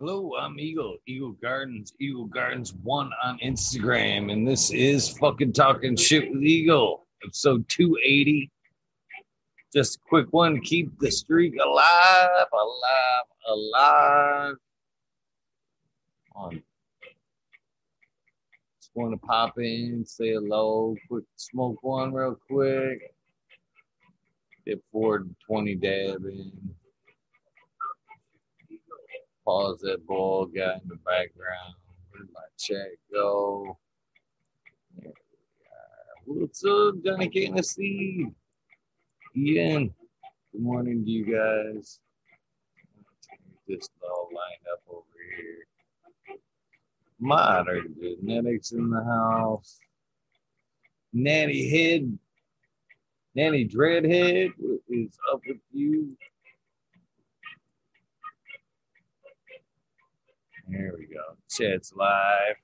Hello, I'm Eagle, Eagle Gardens, Eagle Gardens one on Instagram, and this is fucking talking shit with Eagle, episode 280. Just a quick one to keep the streak alive, alive, alive. On. Just want to pop in, say hello, quick smoke one real quick. Get forward 20 dab in pause that ball guy in the background. Where'd my chat go? There we are. What's up, Johnny Tennessee? Ian, good morning to you guys. Just all lined up over here. Modern genetics in the house. Nanny Head, Nanny Dreadhead, what is up with you? There we go. Chat's live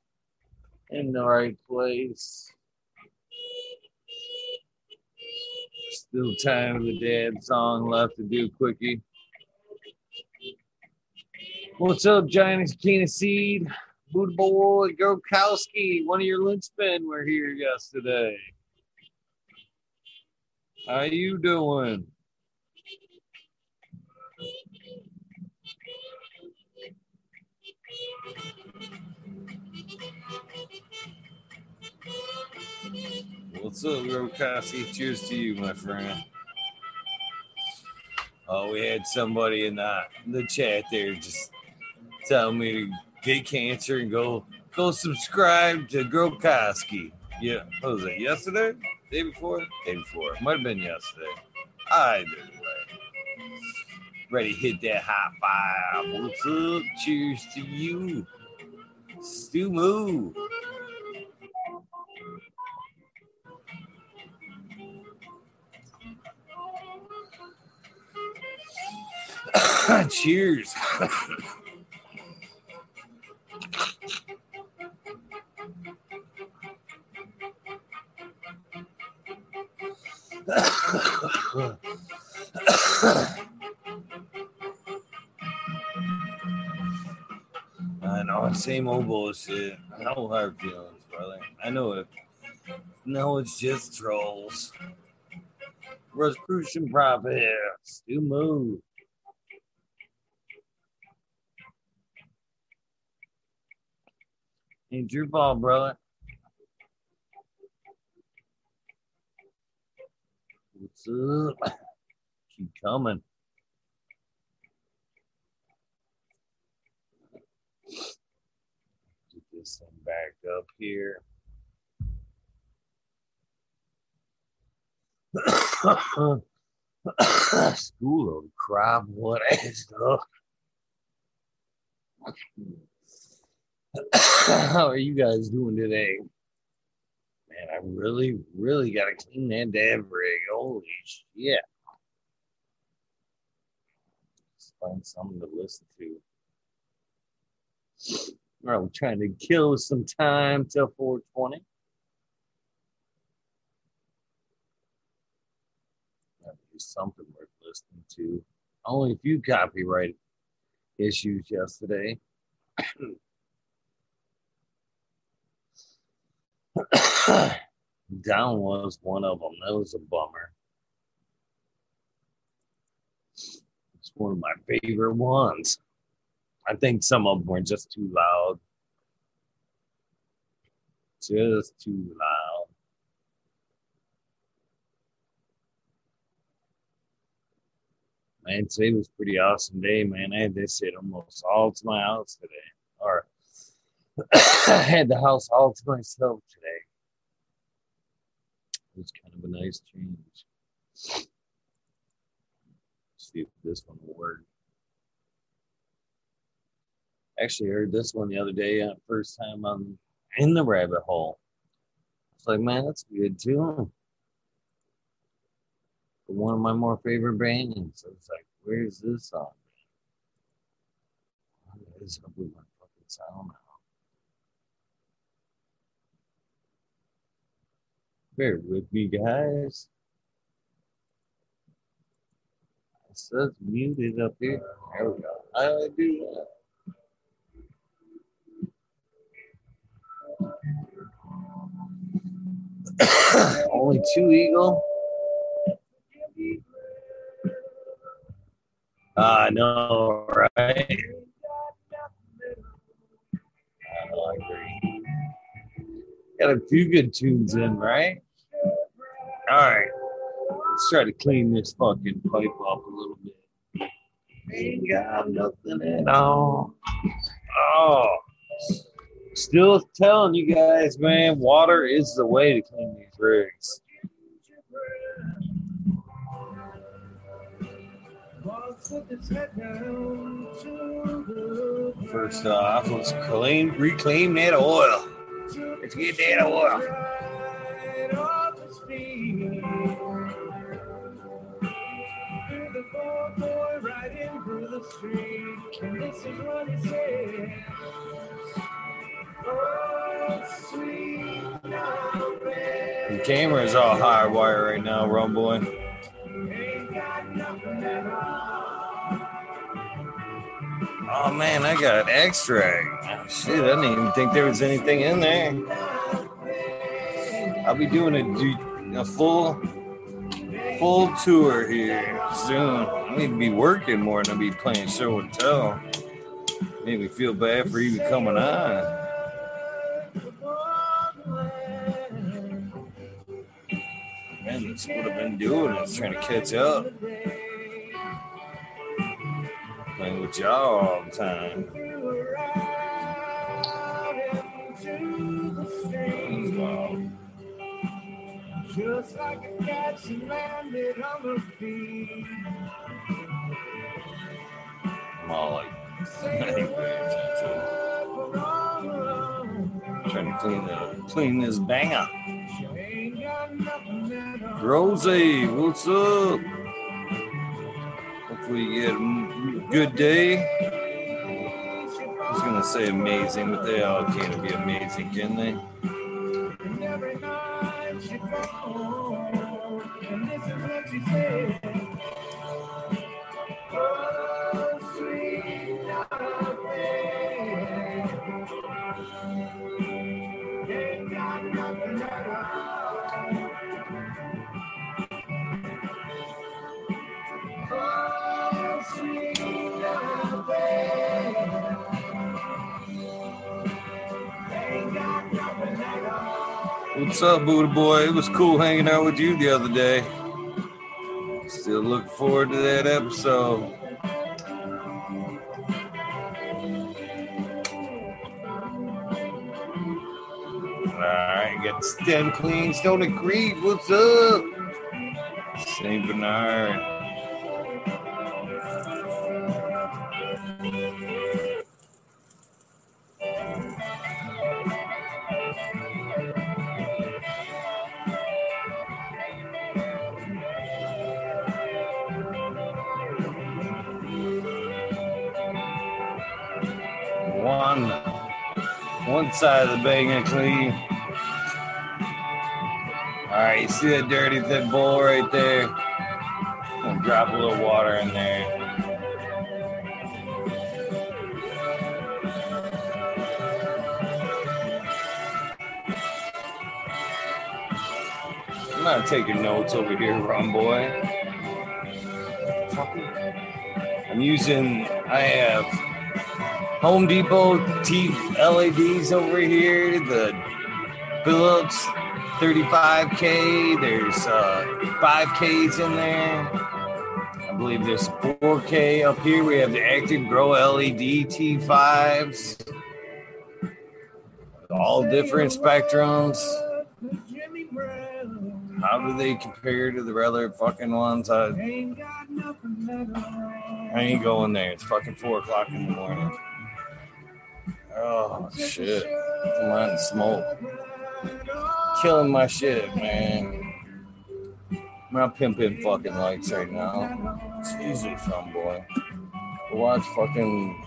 in the right place. Still time of the dad song left to do quickie. What's up, Giants Kina Seed? Buddha Boy, Grokowski, one of your linchpin were here yesterday. How you doing? What's up, Grokowski? Cheers to you, my friend. Oh, we had somebody in the, the chat there just telling me to get cancer and go go subscribe to Grokowski. Yeah, what was that? Yesterday? Day before? Day before. Might have been yesterday. Either. Ready hit that high five. What's up? Cheers to you. Stu Moo. Cheers. same old bullshit. No hard feelings, brother. I know it. No, it's just trolls. Rosicrucian profits. Do move. Ain't your fault, brother. What's up? Keep coming. Get this thing back up here. School of crap, what ass stuff. How are you guys doing today? Man, I really, really got to clean that dab rig. Holy shit. Let's find something to listen to. We're trying to kill some time till 420. That'd be something worth listening to. Only a few copyright issues yesterday. Down was one of them. That was a bummer. It's one of my favorite ones. I think some of them were just too loud. Just too loud. Man, today was pretty awesome day, man. I had this shit almost all to my house today. Or I had the house all to myself today. It was kind of a nice change. see if this one will work. Actually, heard this one the other day. Uh, first time I'm in the rabbit hole. It's like, man, that's good too. One of my more favorite bands. I was like, where's this song? What is up my fucking sound now? Bear with me, guys. It says muted up here. There we go. I do that? Only two eagle. Uh, I know, right? I agree. Got a few good tunes in, right? All right. Let's try to clean this fucking pipe up a little bit. Ain't got nothing at all. Oh. Still telling you guys, man, water is the way to clean these rigs. First off, let's clean, reclaim that oil. Let's get that oil. The camera is all high wire right now, Rumboy. Oh man, I got extract. Shit, I didn't even think there was anything in there. I'll be doing a, a full full tour here soon. I need to be working more than I be playing show and tell. Made me feel bad for even coming on. That's what I've been doing is trying to catch up. Playing with y'all all the time. Just like a cat, she landed on her feet. I'm all like, trying to clean the clean this banger. Rosie, what's up? Hopefully you get a good day. I was gonna say amazing, but they all can't be amazing, can they? What's up, Buddha boy? It was cool hanging out with you the other day. Still look forward to that episode. Alright, got stem clean. And Creek, what's up? St. Bernard. Side of the bacon clean. All right, you see that dirty thick bowl right there? I'm gonna drop a little water in there. I'm not taking notes over here, run boy. I'm using. I have Home Depot LEDs over here. The Philips 35K. There's uh, 5Ks in there. I believe there's 4K up here. We have the Active Grow LED T5s. All different spectrums. How do they compare to the other fucking ones? I. I ain't going there. It's fucking four o'clock in the morning. Oh shit! Come on, smoke. Killing my shit, man. I'm not pimping fucking lights right now. Jesus, boy. Watch fucking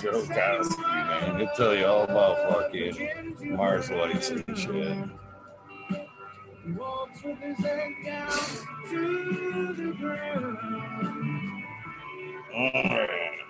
Joe Cosby, man. He'll tell you all about fucking Mars lights and shit. Walks with his head down to the ground. Shoes right.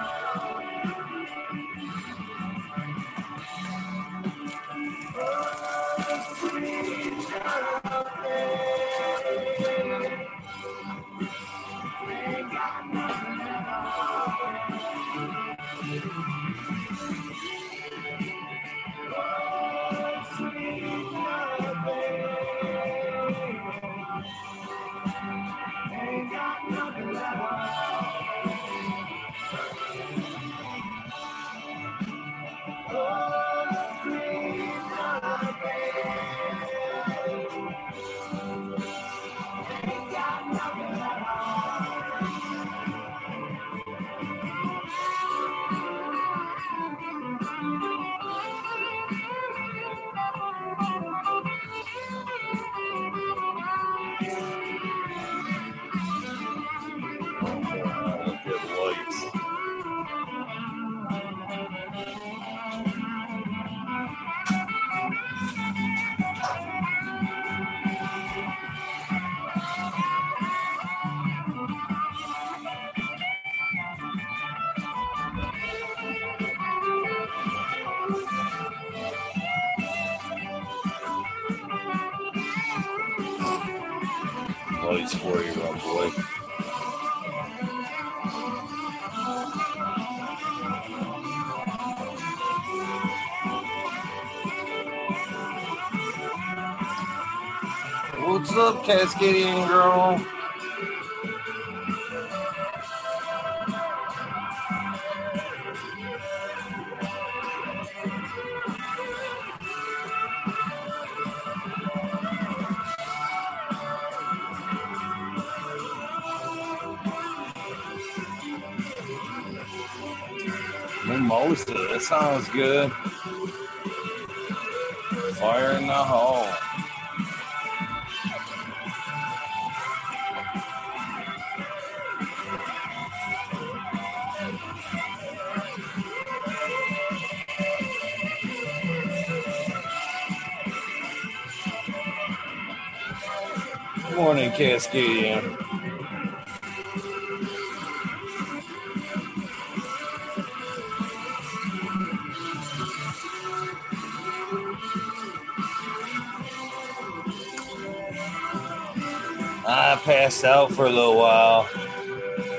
Cascadian girl? Mimosa, that sounds good. I passed out for a little while.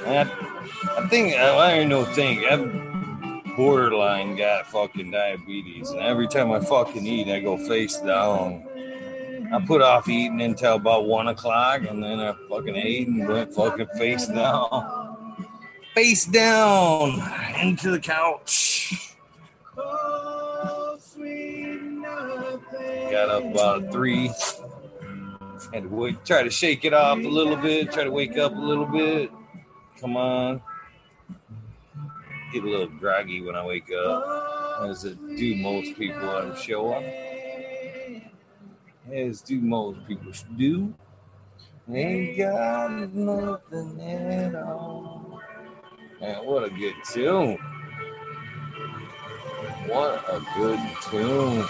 And I, I think I don't know think I'm borderline got fucking diabetes, and every time I fucking eat, I go face down. I put off eating until about one o'clock, and then I fucking ate and went fucking face down, face down into the couch. Got up about three. Had to wait, try to shake it off a little bit, try to wake up a little bit. Come on. Get a little groggy when I wake up, as it do most people, I'm sure. As do most people do. Ain't got nothing at all. Man, what a good tune. What a good tune.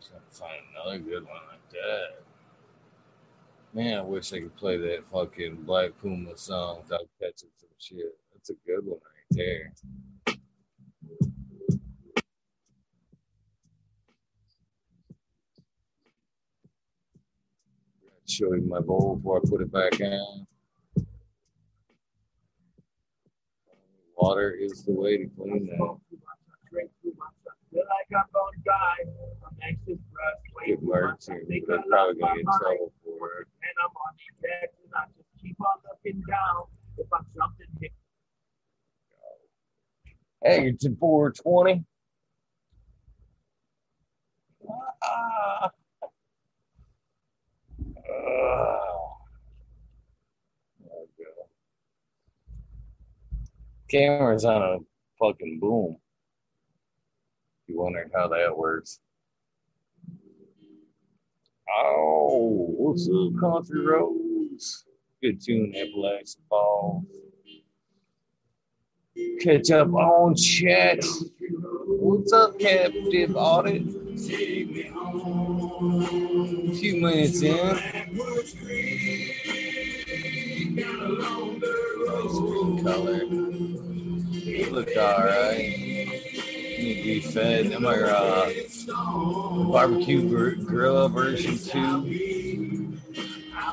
Trying to find another good one like that. Man, I wish I could play that fucking Black Puma song without catching shit. That's a good one right there. Show you my bowl before I put it back on. Water is the way to clean that. Get murdered soon, but I'm probably gonna get in trouble for it. And I'm on the edge and I just keep on looking down. If I'm something hit Egerton 420. Ah. Ah. Go. Camera's on a fucking boom. You wondering how that works. Oh, what's up, country roads? Good tune, Appalachian Falls. Catch up on chat. What's up, Captive Audit? A few minutes in. Green color. Look alright. Need to be fed. Am I uh, barbecue gr- grill version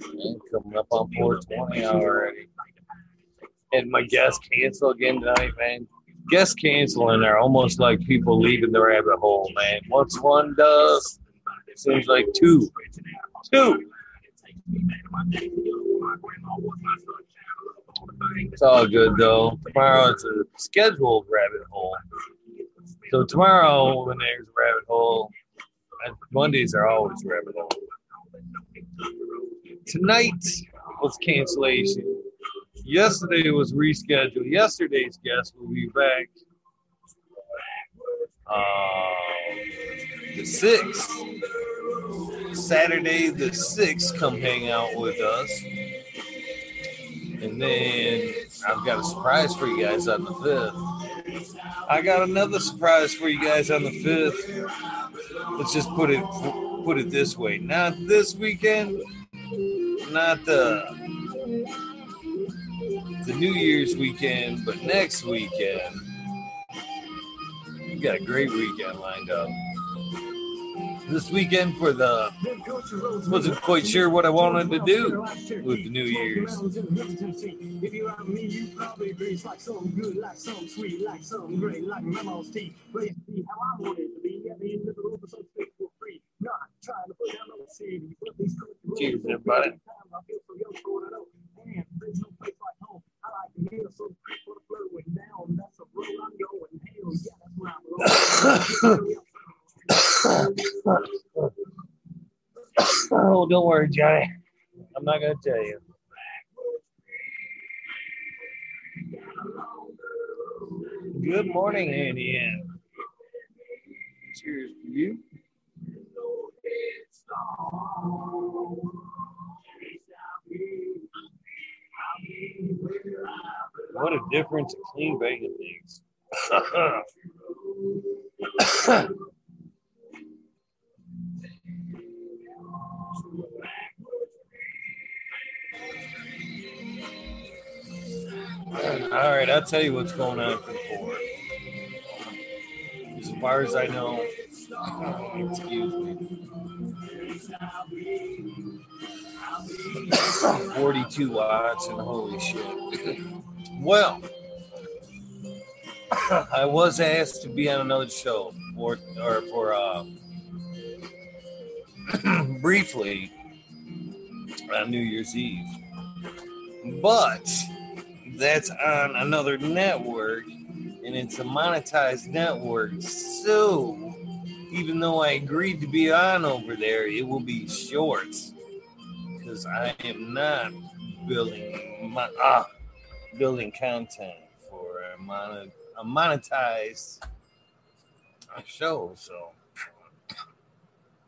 coming up on 420 already. And my guests cancel again tonight, man. Guests canceling are almost like people leaving the rabbit hole, man. Once one does, it seems like two. Two. It's all good though. Tomorrow it's a scheduled rabbit hole. So tomorrow when there's a rabbit hole, and Mondays are always rabbit hole. Tonight was cancellation. Yesterday was rescheduled. Yesterday's guest will be back uh, the sixth. Saturday the sixth, come hang out with us. And then I've got a surprise for you guys on the fifth. I got another surprise for you guys on the fifth. Let's just put it put it this way. Not this weekend, not the the New Year's weekend, but next weekend. We got a great weekend lined up. This weekend for the wasn't quite sure what I wanted to do with the New Year's. Cheers, everybody. I feel so young, going to know. Man, there's no place like home. I like to hear some free for the flow and down. That's the road I'm going. Hell yeah, that's where I'm rolling. Oh, don't worry, Johnny. I'm not gonna tell you. Good morning, Andy. Ann. Cheers to you. What a difference a clean bacon makes. All right, I'll tell you what's going on for. As far as I know, excuse me. 42 watts and holy shit. well, I was asked to be on another show for or for uh briefly on New Year's Eve. But that's on another network and it's a monetized network. So even though I agreed to be on over there, it will be shorts because I am not building my ah, building content for a, monet, a monetized show. So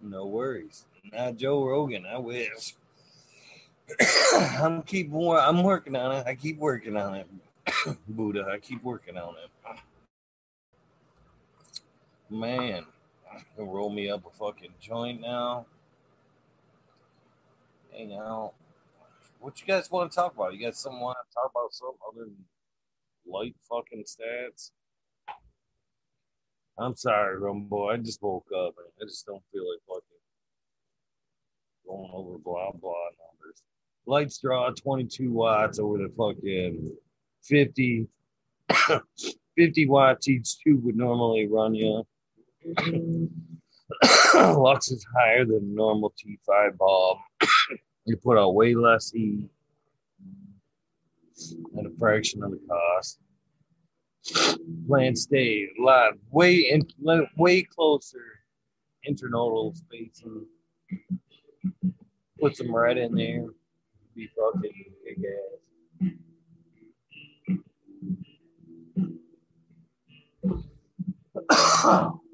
no worries. Not Joe Rogan. I wish. I'm keep wor- I'm working on it. I keep working on it. Buddha, I keep working on it. Man, gonna roll me up a fucking joint now. Hang out. What you guys want to talk about? You guys something want to talk about something other than light fucking stats? I'm sorry, Rumbo. I just woke up and I just don't feel like fucking going over blah blah numbers. Lights draw 22 watts over the fucking 50. 50 watts each tube would normally run you. Mm-hmm. Lux is higher than normal T5 bulb. you put out way less heat. at a fraction of the cost. Plan stay a way in way closer internodal spacing. Put some right in there. Be fucking big ass. oh,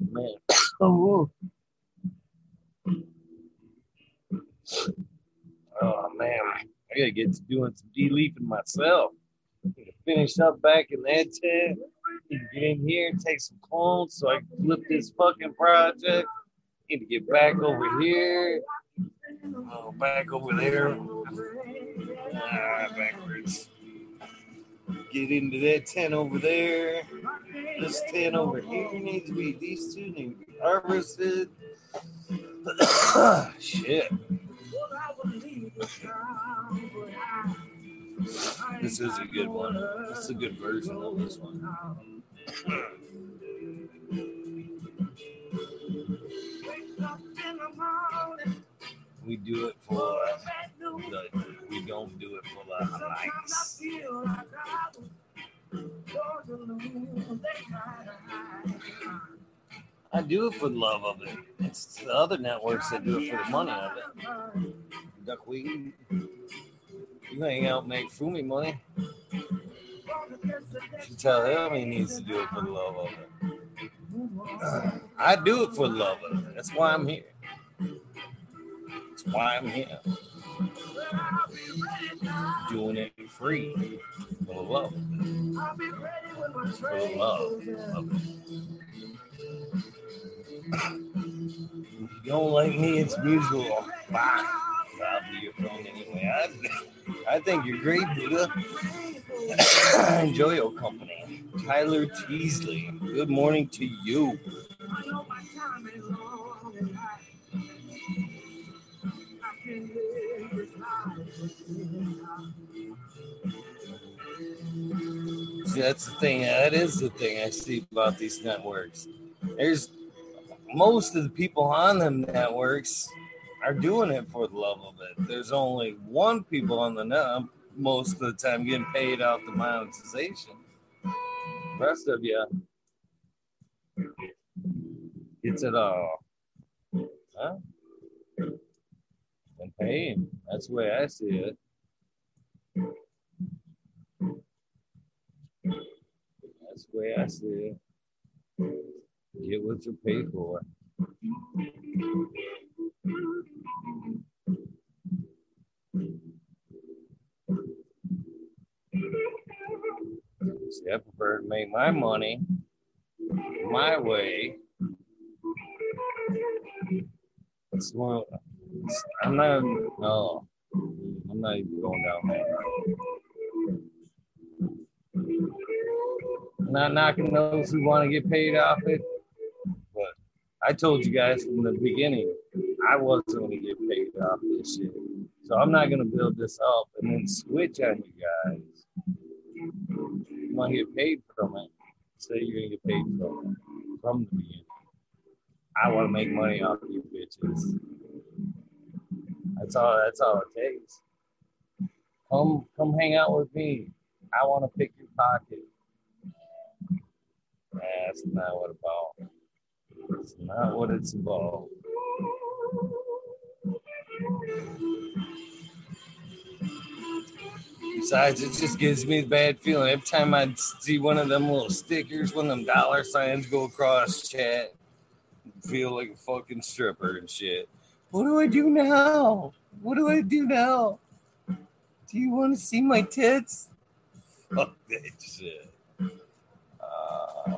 man. Oh, oh man, I gotta get to doing some de-leafing myself. Finish up back in that tent. Get in here and take some clones so I can flip this fucking project. Need to get back over here. Oh, back over there. Ah, backwards. Get into that tent over there. This tent over here needs to be, these two need to be harvested. Shit. This is a good one. This is a good version of this one. We do it for the, we don't do it for the likes. I do it for the love of it. It's the other networks that do it for the money of it. Duckweed. You hang out make Fumi money. You tell him he needs to do it for the love of it. I do it for the love of it. That's why I'm here. That's why I'm here. Doing it free for the love. For the love. If you don't like me, it's mutual. Bye. Be your friend anyway. I, I think you're great, Buddha. Enjoy your company. Tyler Teasley, good morning to you. That's the thing. That is the thing I see about these networks. There's most of the people on them networks are doing it for the love of it. There's only one people on the net um, most of the time getting paid off the monetization. The rest of you gets it all. Huh? And paying. That's the way I see it. That's the way I see it. Get what you pay for. See, I prefer to make my money my way. It's one, I'm not, no, I'm not even going down there. I'm not knocking those who want to get paid off it, but I told you guys from the beginning, I wasn't going to get paid off this shit. So I'm not going to build this up and then switch on you guys. You want to get paid from it, say you're going to get paid from it from the beginning. I want to make money off you bitches. That's all. That's all it takes. Come, come hang out with me. I want to pick pocket. That's not what about. It's not what it's about. Besides, it just gives me a bad feeling every time I see one of them little stickers, one of them dollar signs go across chat. Feel like a fucking stripper and shit. What do I do now? What do I do now? Do you want to see my tits? Shit. Uh.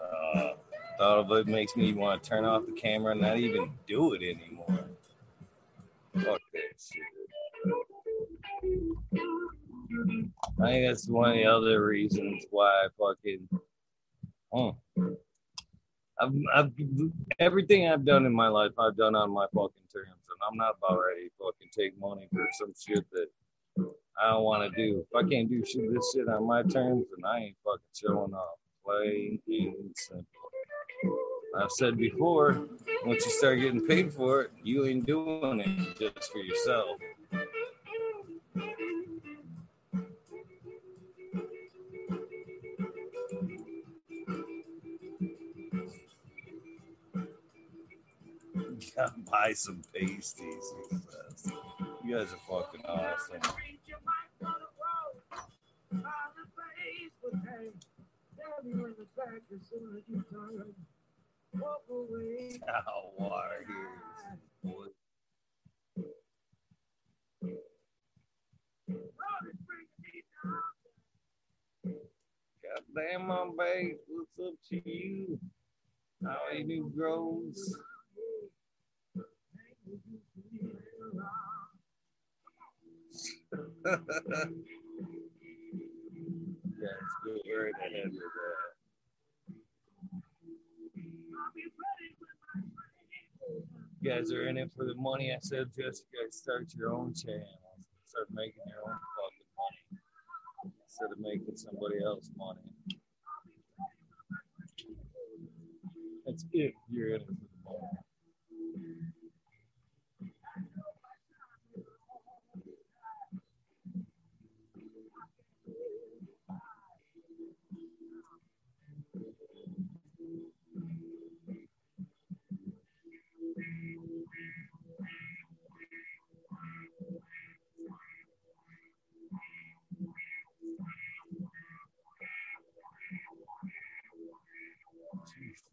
Uh, thought of it makes me want to turn off the camera and not even do it anymore. Fuck that shit. I think that's one of the other reasons why I fucking. Oh. I've, I've everything I've done in my life, I've done on my fucking terms, and I'm not about ready to fucking take money for some shit that I don't want to do. If I can't do shit, this shit on my terms, and I ain't fucking showing up. Plain and simple. I've said before, once you start getting paid for it, you ain't doing it just for yourself. Gotta buy some pasties. he says. You guys are fucking awesome. Cow water here. Boy. God damn, my babe. What's up to you? How are you, new yeah, it's good. Right ahead with that. You guys are in it for the money. I said, guys start your own channel. Start making your own fucking money instead of making somebody else money. That's if you're in it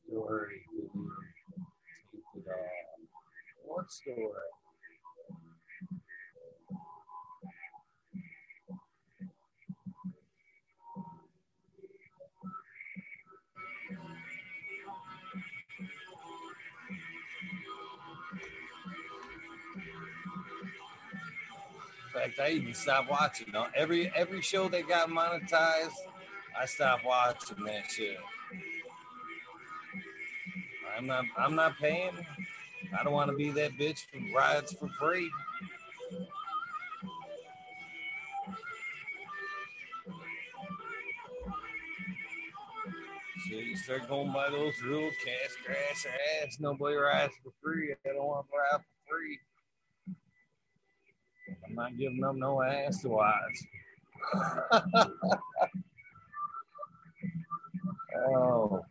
story. Take it off. What story? In fact, I even stopped watching. Every every show that got monetized, I stopped watching that shit. I'm not I'm not paying. I don't want to be that bitch who rides for free. So you start going by those rules, cash, grass, or ass. Nobody rides for free. I don't want to ride for free. I'm not giving them no ass to watch. oh,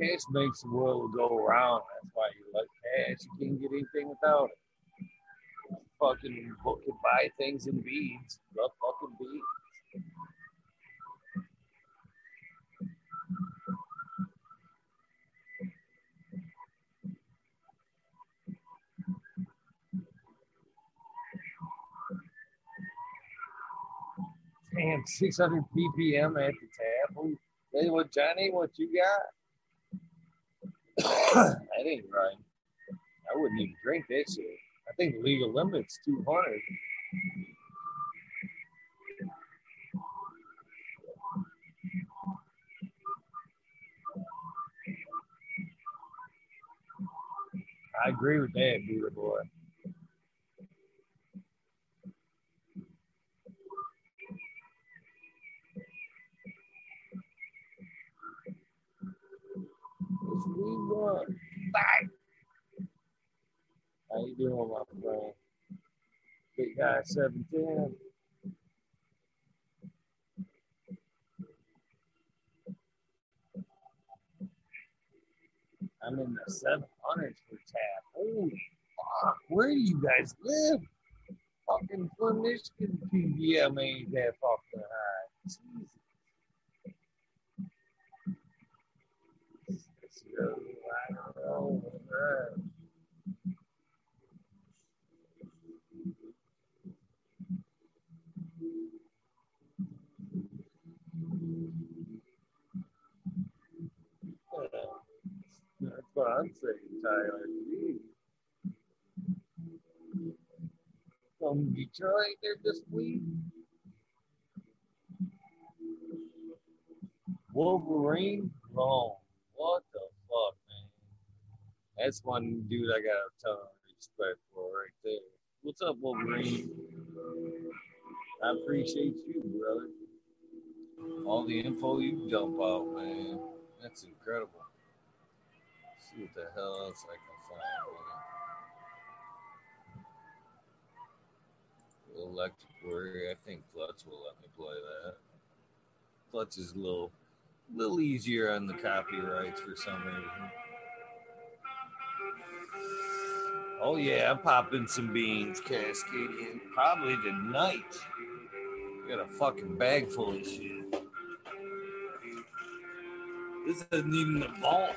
Cash makes the world go round. That's why you like cash. You can't get anything without it. Fucking book and buy things in beads. Love fucking beads. Damn, 600 ppm at the. Who- Hey, what Johnny? What you got? That ain't right. I wouldn't even drink that shit. I think the legal limit's 200. I agree with that, Beaver Boy. What we want? Bye. How you doing, my friend? Big 710. I'm in the 700s for tap. Holy fuck, where do you guys live? Fucking Flint, Michigan PPM ain't that fucking high. Jesus. It's really, I don't know. Alright. That's what I'm saying, Tyler. Gee. Detroit there this week. Wolverine wrong. What the fuck, man? That's one dude I got a ton of respect for right there. What's up, Wolverine? I appreciate you, brother. All the info you dump out, man. That's incredible. Let's see what the hell else I can find. Man. Electric. I think Clutch will let me play that. Clutch is a little, little easier on the copyrights for some reason. Oh yeah, I'm popping some beans, Cascadian. Probably tonight. Got a fucking bag full of shit. This isn't even the vault.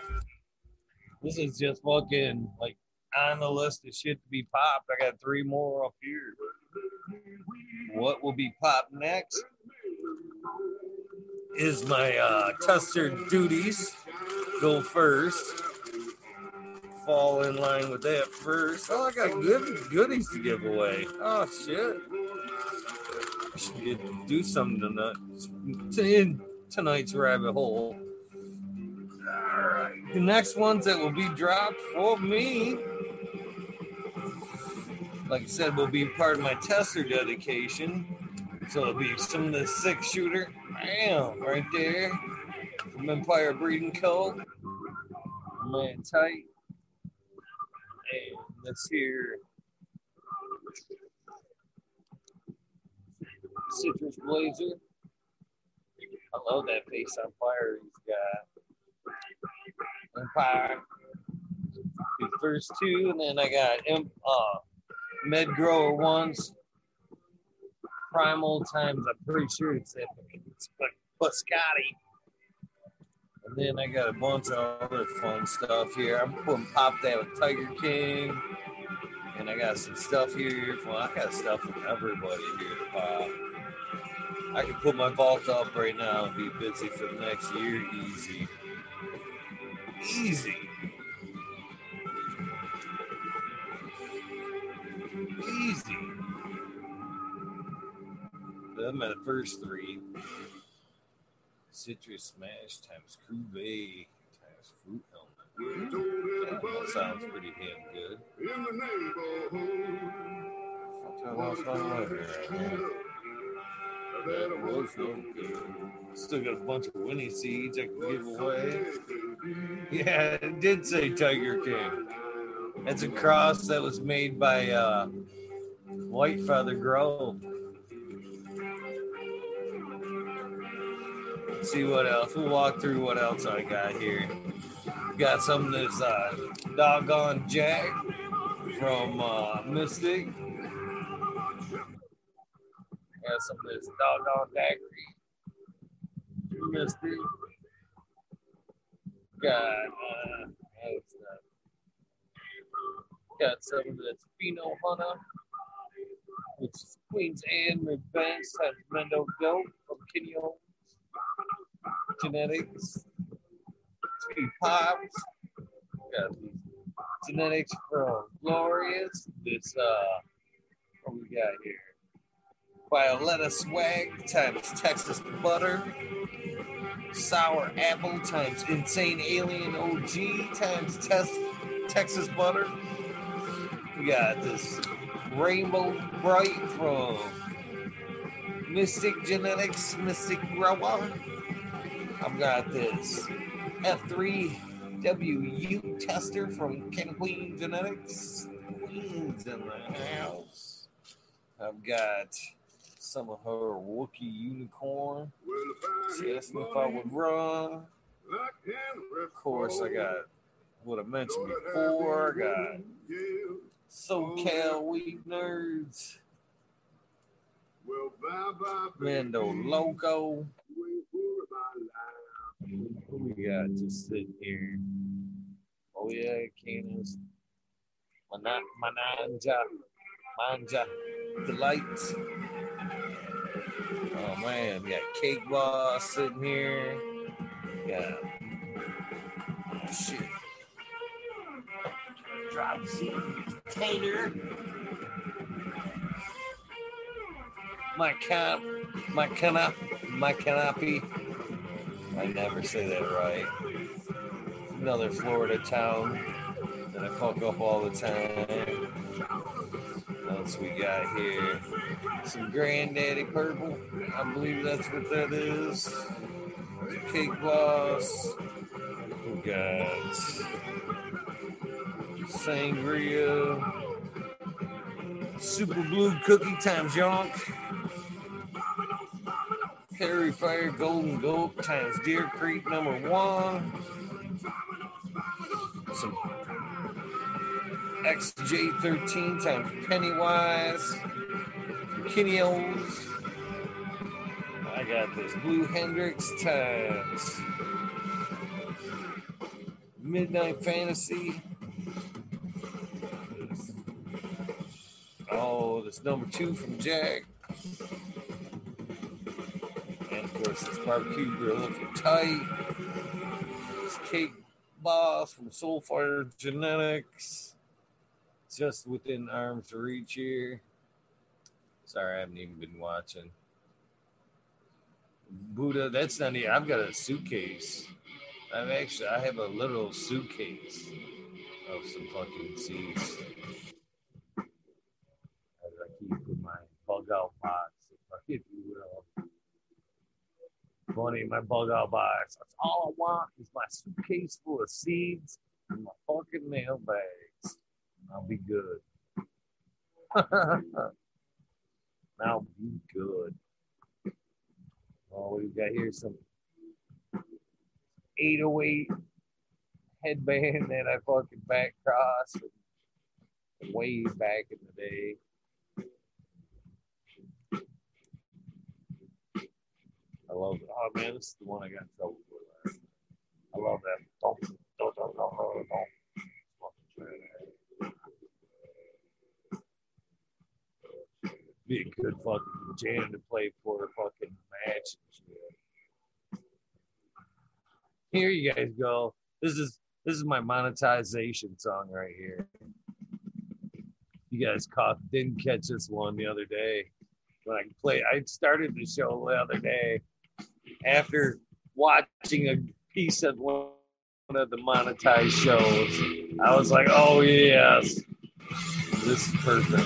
This is just fucking like on the list of shit to be popped. I got three more up here. What will be popped next is my uh, tester duties. Go first. Fall in line with that first. Oh, I got good goodies to give away. Oh shit! I should get, do something tonight. To tonight's rabbit hole. All right. The next ones that will be dropped for me like I said, will be part of my tester dedication. So it'll be some of the six shooter. Bam, right there. From Empire Breeding Co. Man tight. And let's hear Citrus Blazer. I love that face on fire he's got. Empire. The first two, and then I got uh, med grower ones. Primal times, I'm pretty sure it's it's like Biscotti. And then I got a bunch of other fun stuff here. I'm putting pop that with Tiger King. And I got some stuff here. Well, I got stuff from everybody here to pop. I can put my vault up right now and be busy for the next year. Easy. Easy. Them are the first three. Citrus Smash times Cuvée times Fruit Helmet. Yeah, that sounds pretty damn good. In the neighborhood. That was no good. Still got a bunch of Winnie seeds I can give away. Yeah, it did say Tiger King. It's a cross that was made by uh, White Feather Grove. Let's see what else. We'll walk through what else I got here. Got some of this uh, doggone Jack from uh, Mystic. Got some of this doggone daiquiri. Mystic. Got uh. Got some of this Pheno Hunter, which is Queen's Anne Revenge Mendo Goat from Kenny Owens. Genetics. Two Pops. Got genetics from Glorious. This, uh, what we got here? Violetta Swag times Texas Butter. Sour Apple times Insane Alien OG times Tes- Texas Butter. We got this Rainbow Bright from Mystic Genetics, Mystic Grower. I've got this F3WU tester from Ken Queen Genetics. Queens in the house. I've got some of her Wookiee unicorn. She asked me if I would run. Of course, I got what I mentioned before. I got SoCal Weed Nerds. Mando Loco. Who we got just sitting here? Oh yeah, Canis. Mana- Mananja. Manja. Delight. Oh man, we got Cake Boss sitting here. Yeah. Oh shit. Drop container. My can my canop my canopy. I never say that right. Another Florida town that I fuck up all the time. What else we got here? Some Granddaddy Purple. I believe that's what that is. Cake Boss. We got Sangria. Super Blue Cookie times Yonk. Harry Fire Golden Gulp times Deer Creek number one. Some XJ13 times Pennywise. Kineos. I got this Blue Hendrix times Midnight Fantasy. Oh, this number two from Jack. And of course, this barbecue grill looking tight. This cake boss from Soulfire Genetics. Just within arm's reach here. Sorry, I haven't even been watching. Buddha, that's not even, I've got a suitcase. I've actually, I have a little suitcase of some fucking seeds. As I keep in my bug out box, if you will. Funny, my bug out box. That's all I want is my suitcase full of seeds and my fucking mail bags. I'll be good. I'll be good. Oh, we've got here some 808 headband that I fucking back cross way back in the day. I love it. Oh man, this is the one I got in trouble last. I love that. Don't, don't, don't, don't, don't, don't. Be a good fucking jam to play for a fucking match. Here you guys go. This is this is my monetization song right here. You guys caught didn't catch this one the other day when I played. I started the show the other day after watching a piece of one of the monetized shows. I was like, oh yes, this is perfect.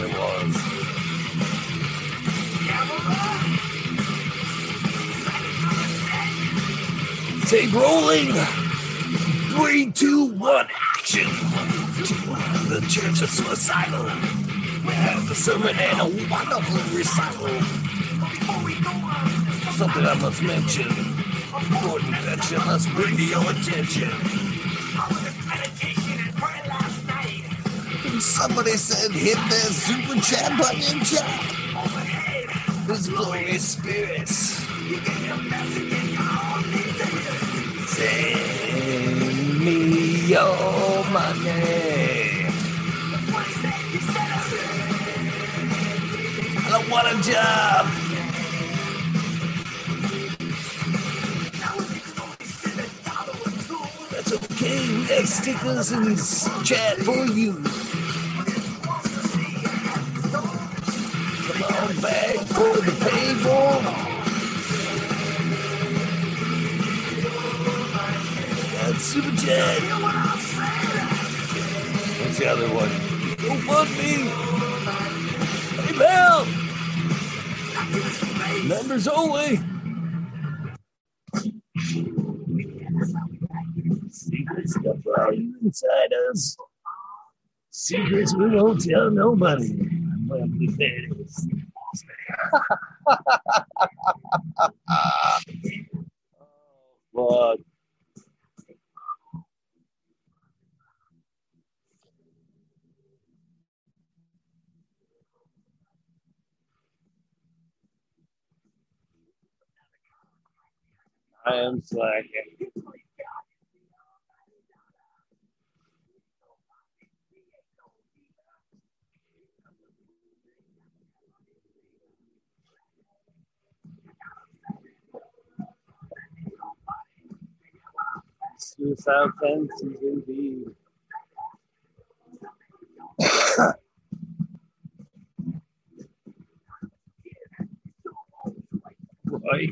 It was. Tape rolling. Three, two, one, action. The church of suicidal. We have a sermon and a wonderful recital. Something I must mention. For infection, let's bring to your attention. I was a medication and cry last night. Somebody said hit that super chat button and chat. His glorious spirits. Send me your money. I don't want a job. Okay. We got stickers s- chat for you. Come on back for the paywall. That's super chat. What's the other one? Go fund me. PayPal. Members only. You insiders. Secrets we won't tell nobody. Oh. I am slacking. Fences indeed. right.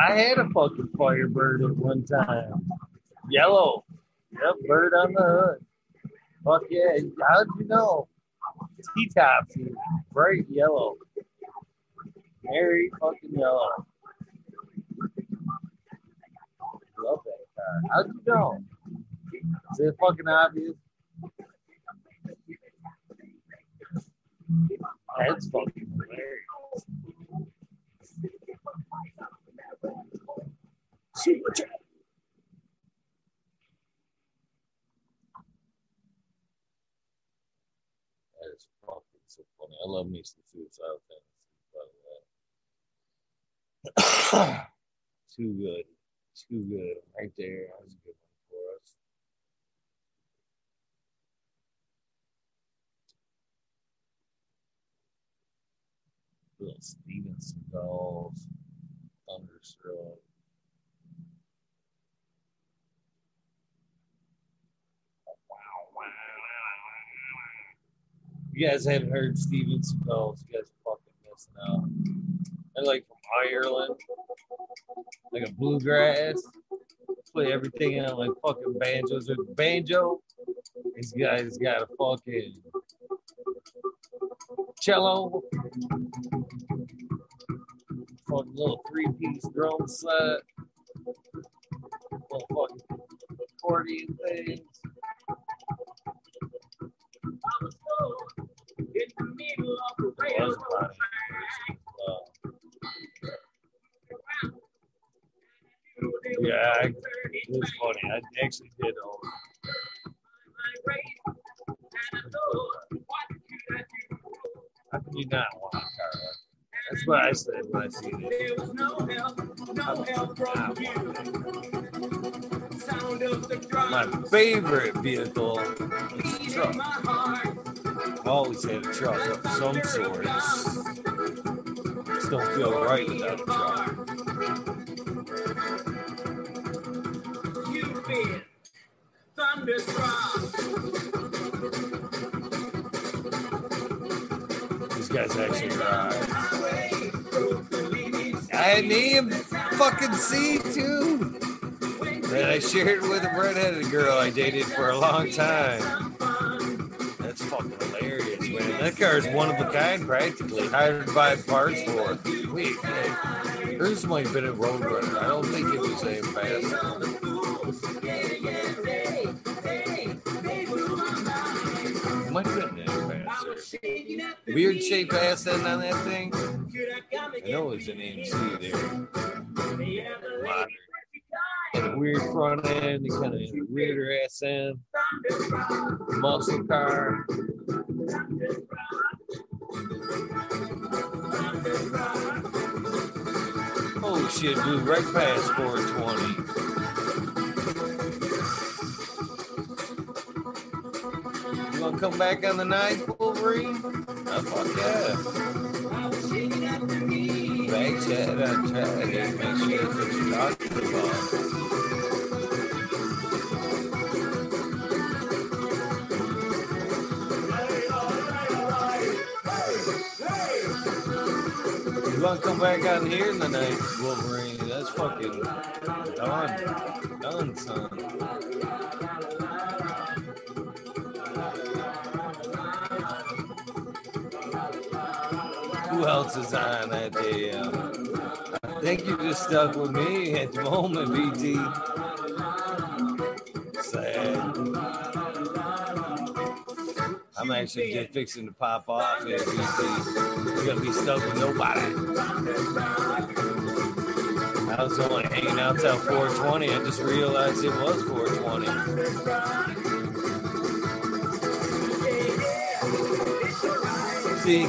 I had a fucking Firebird at one time. Yellow. Yep, bird on the hood. Fuck yeah. How'd you know? T-tops, bright yellow. Very fucking yellow. Love that. How'd you know? Is it fucking obvious? That's fucking hilarious. Super chat. That is fucking so funny. I love me some suicidal way. Too good. Too good. Right there. That was a good one for us. Little Steve'n'Seagulls Thunderstruck. You guys haven't heard Steve'n'Seagulls, you guys are fucking missing out. They're like from Ireland, like a bluegrass. Play everything on like fucking banjos with banjo. These guys got a fucking cello, fucking little three piece drum set, little fucking accordion things. Well, that's about it. Yeah, I, it was funny. I actually did um, own How can you not want a car? like that? That's what I said when I seen it. My favorite vehicle is a truck. I've always had a truck of some sort. Just don't feel right without a truck. These guys actually drive. I EM fucking C too. That I shared with a redheaded girl I dated for a long time. That's fucking hilarious, man. That car is one of a kind, practically. To buy parts for. Wait, hey, hers might have been a Roadrunner. I don't think it was a Ambassador. It might have been an Ambassador. Weird shape ass end on that thing. I know it was an AMC there. Modern. And a weird front end, and kind of weirder ass end. Muscle car. Oh shit, blew right past 420. You wanna come back on the night, Wolverine? Oh, fuck yeah. Back chat, I try to make sure that's what you're talking about. You want to come back out here in the night, Wolverine? That's fucking done. Done, son. Who else is on that day? Um, I think you just stuck with me at the moment, BT. Sad. I'm actually just fixing to pop off here, BT. You're gonna be stuck with nobody. I was only hanging out till 420. I just realized it was 420. See,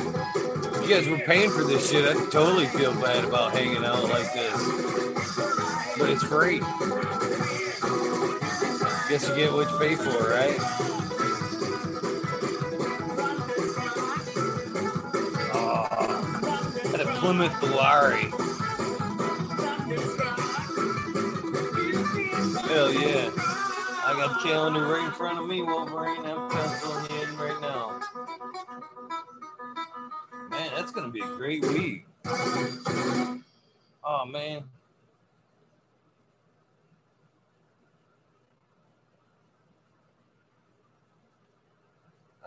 you guys were paying for this shit, I'd totally feel bad about hanging out like this. But it's free. Guess you get what you pay for, right? Oh, at a Plymouth Volare. Hell yeah. I got the calendar right in front of me, Wolverine. I'm penciling gonna be a um, great week. Oh man.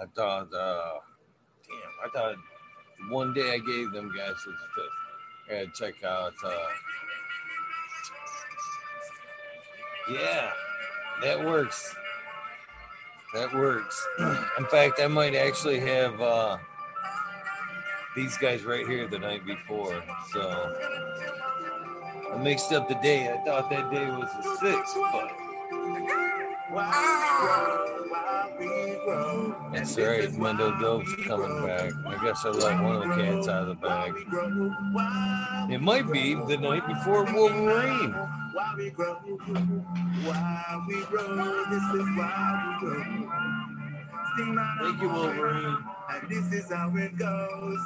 I thought, uh, damn, I thought one day I gave them guys to the to check out, uh, yeah, that works. That works. In fact, I might actually have, uh, these guys right here the night before. So I mixed up the day. I thought that day was the sixth, but that's right. Mendo Dope's coming back. I guess I let one of the cats out of the bag. It might be the night before Wolverine. Why we grow, why we grow, this is why we grow. Sing out Thank you, Wolverine. And this is how it goes.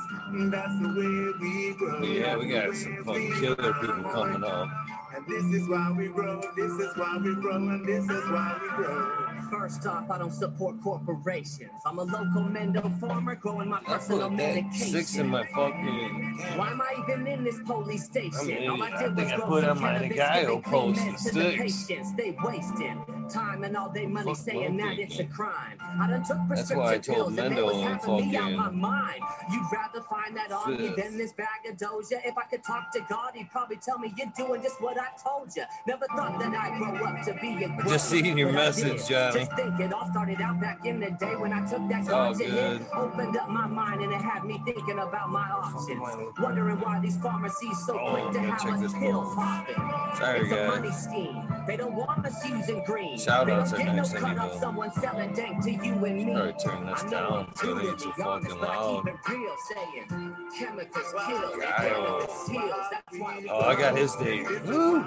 That's the way we grow. Yeah, we got some fucking killer people coming up. And this is why we grow. This is why we grow. And this is why we grow. First off, I don't support corporations. I'm a local Mendo farmer growing my I personal put that six in my fucking. Why am I even in this police station? I mean, all I I did think was I grow put some on my cannabis, guy giving who clean posted meds to the six. patients. They wasting time and all their money Fuck saying that it's a crime. I done took That's why I prescription told pills and they was having me out my mind. You'd rather find that on me than this bag of doja. If I could talk to God, he'd probably tell me you're doing just what I told you. Never thought that I'd grow up to be a Just seeing your message. Johnny. Just think it all started out back in the day when I took that ganja hit, opened up my mind and it had me thinking about my options. Wondering why these pharmacies so Oh, quick to have us pill popping. Sorry, It's a money scheme. They don't want us using green. Shout they outs don't next thing you cut off know. someone selling dank to you and me. Turn this down so ain't too fucking loud. keep it real, saying chemicals kill, and Guile. cannabis heals. That's why we Oh, I got his date. Woo!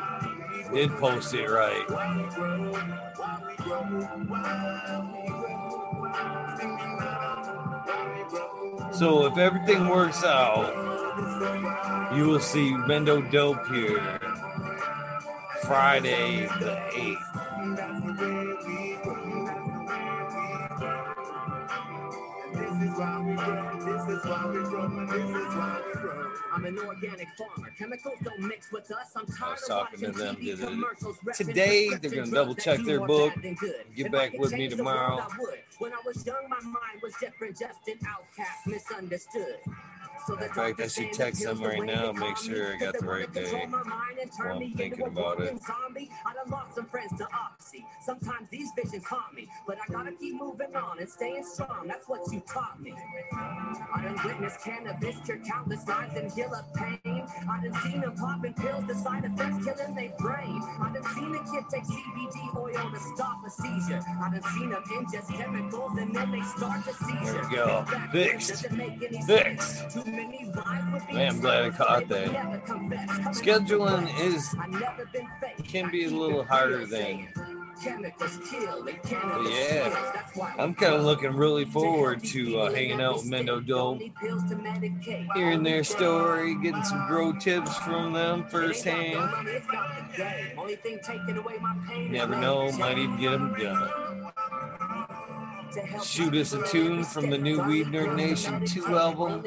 Did post it right. So if everything works out, you will see Mendo Dope here Friday the 8th. I'm an organic farmer. Chemicals don't mix with us. I'm tired was of talking to them TV the other- commercials repping Today, they're gonna double check their book, bad than good. get back with me tomorrow. world, I would. When I was young, my mind was different, just an outcast, misunderstood. In fact, I should text the them right now, make sure I got the right day control my turn while I'm thinking about it. walking zombie. I done lost some friends to Oxy. Sometimes these visions haunt me, but I gotta keep moving on and staying strong. That's what you taught me. I done witnessed cannabis cure countless lives and heal up pain. I done seen them popping pills, the side effects killing their brain. I done seen a kid take CBD oil to stop a seizure. I done seen them ingest chemicals and then they start to seizure. There we go. Fixed. then, doesn't make any Fixed. Man, I'm glad I caught that. Scheduling is can be a little harder than- cannabis yeah. I'm kind of looking really forward to uh, hanging out with. Mendo pills hearing their story, getting some grow tips from them firsthand. Never know, might even get them done. Shoot us a tune from the new Weed Nerd Nation 2 album.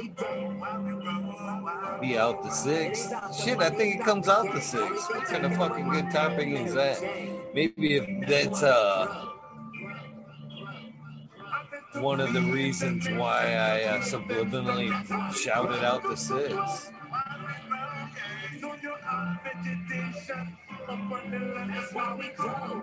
Be out the 6th. Shit, I think it comes out the 6th. What kind of fucking good topic is that? Maybe if that's uh one of the reasons why I uh, subliminally shouted out the 6th. That's why we grow.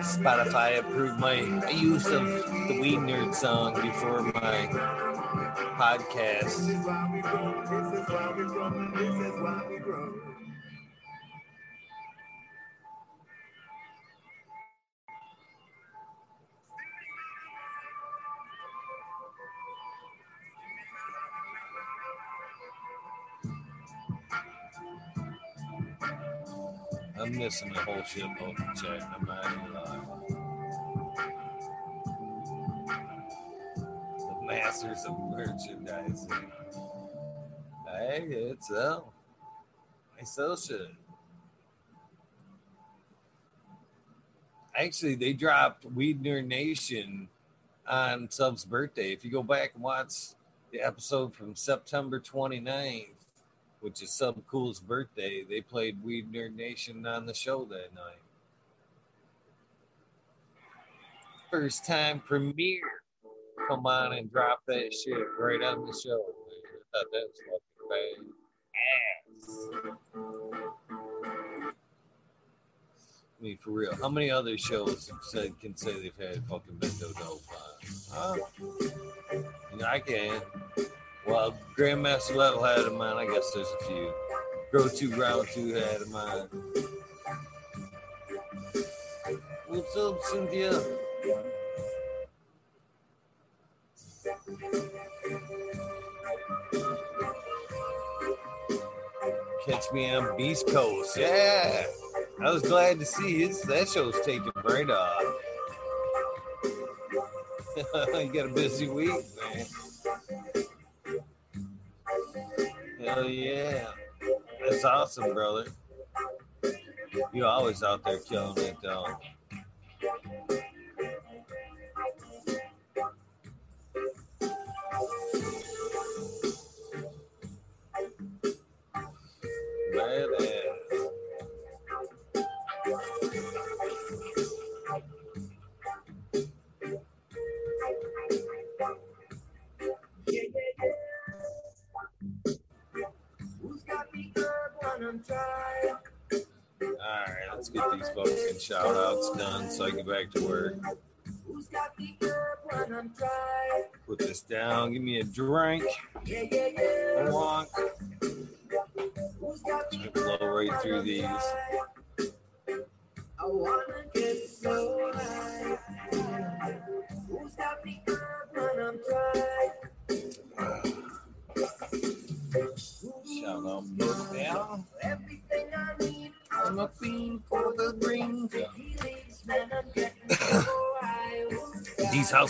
Spotify approved my use of the Weed Nerd song before my podcast. I'm missing whole shitload of chat. I'm lying. Masters of Merchandising. Hey, it's L. I sell shit. Actually, they dropped Weed Nerd Nation on Sub's birthday. If you go back and watch the episode from September 29th, which is Sub Cool's birthday, they played Weed Nerd Nation on the show that night. First time premiere. Come on and drop that shit right on the show. I thought that was fucking bad. I mean, for real, how many other shows say, can say they've had fucking Mendo Dope on? Huh? You know, I can. Well, Grandmaster Level had them on. I guess there's a few. Grow 2 Round 2 had them on. What's up, Cynthia? Catch me on Beast Coast. Yeah. I was glad to see it. That show's taking right off. you got a busy week, man. Hell yeah. That's awesome, brother. You're always out there killing it, though. Shout outs done so I get back to work. Who's got the herb when I'm dry? Put this down. Give me a drink.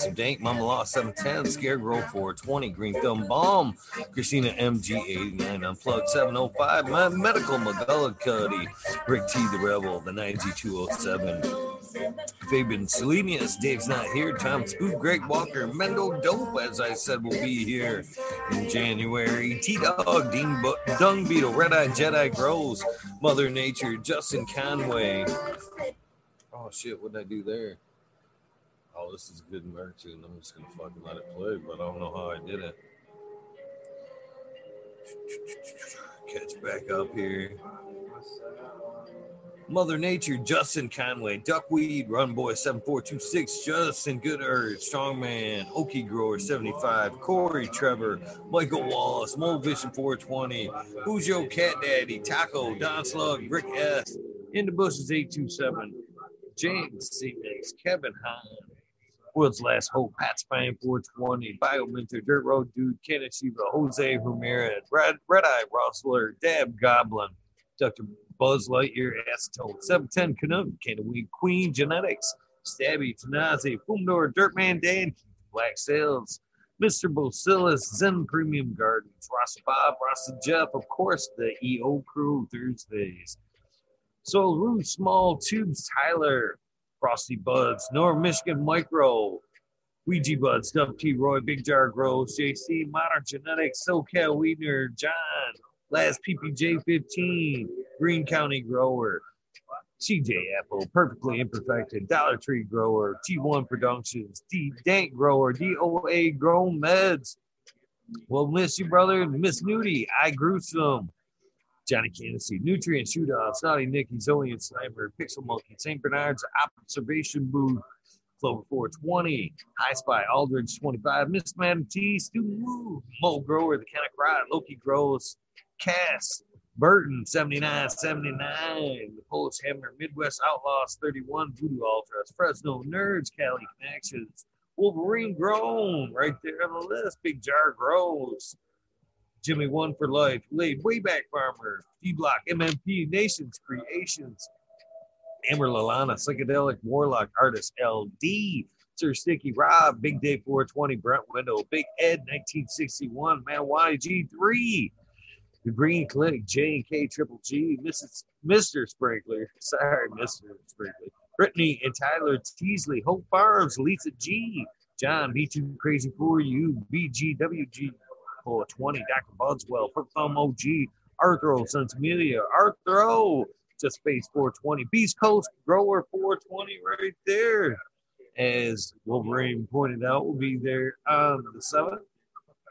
Of Dank, Mama Law 710, Scarecrow 420, Green Thumb Bomb, Christina MG89, Unplugged 705, My Medical McGullicuddy, Rick T the Rebel, the 9207, Fabian Selenius, Dave's not here, Tom Spook, Greg Walker, Mendo Dope, as I said, will be here in January, T Dog, Dean Dung Beetle, Red Eye Jedi Grows, Mother Nature, Justin Conway. Oh shit, what did I do there? Oh, this is good merch, and I'm just gonna fucking let it play, but I don't know how I did it. Catch back up here. Mother Nature, Justin Conway, Duckweed, Run Boy 7426, Justin Gooderd, Strongman, Okie Grower 75, Corey Trevor, Michael Wallace, Mold Vision 420, Who's Your Cat Daddy, Taco, Don Slug, Rick S, In the Bushes 827, James C. Mix, Kevin Hahn, World's Last Hope, Pat Spine 420, Biomentor, Dirt Road Dude, Kenneth Shiva, Jose Ramirez, Red, Red Eye Rustler, Dab Goblin, Dr. Buzz Lightyear, Acetone, 710 Canuck, Canawee Queen Genetics, Stabby, Tanazi, Fumdor, Dirtman Dan, Black Sales, Mr. Bosilis, Zen Premium Gardens, Rasta Bob, Rasta Jeff, of course, the EO Crew Thursdays. So Rude Small Tubes Tyler, Frosty Buds, North Michigan Micro, Ouija Buds, Dub T Roy, Big Jar Grows, JC, Modern Genetics, SoCal Weed Nerd, John, Last PPJ 15, Green County Grower, CJ Apple, Perfectly Imperfected, Dollar Tree Grower, T1 Productions, D Dank Grower, DOA Grown Meds. We'll miss you, brother. Miss Nudie, I Gruesome, Johnny Candace, Nutrient Shootout, Snotty Nicky, Zoe and Sniper, Pixel Monkey, St. Bernard's Observation Booth, Clover 420, High Spy, Aldridge 25, Miss Madam T, Student Move, Mo Grower, The Kind of Loki Grows, Cass, Burton 79, 79, The Polish Hammer, Midwest Outlaws 31, Voodoo Ultras, Fresno Nerds, Cali Connections, Wolverine Grown, right there on the list, Big Jar Grows. Jimmy One for Life, Laid Wayback Farmer, D Block, MMP, Nations Creations, Amber Lalana, Psychedelic Warlock Artist LD, Sir Sticky Rob, Big Day 420, Brent Window, Big Ed 1961, Manawai G3, the Green Clinic, J and K Triple G, Mrs. Mr. Sprinkler, sorry, Mr. Sprinkler, Brittany and Tyler Teasley, Hope Farms, Lisa G, John, me too crazy for you, BGWG 420, Dr. Budswell, Thumb OG, Arthro, Sons Amelia, Arthro, just Space 420, Beast Coast Grower 420 right there. As Wolverine pointed out, will be there on the 7th.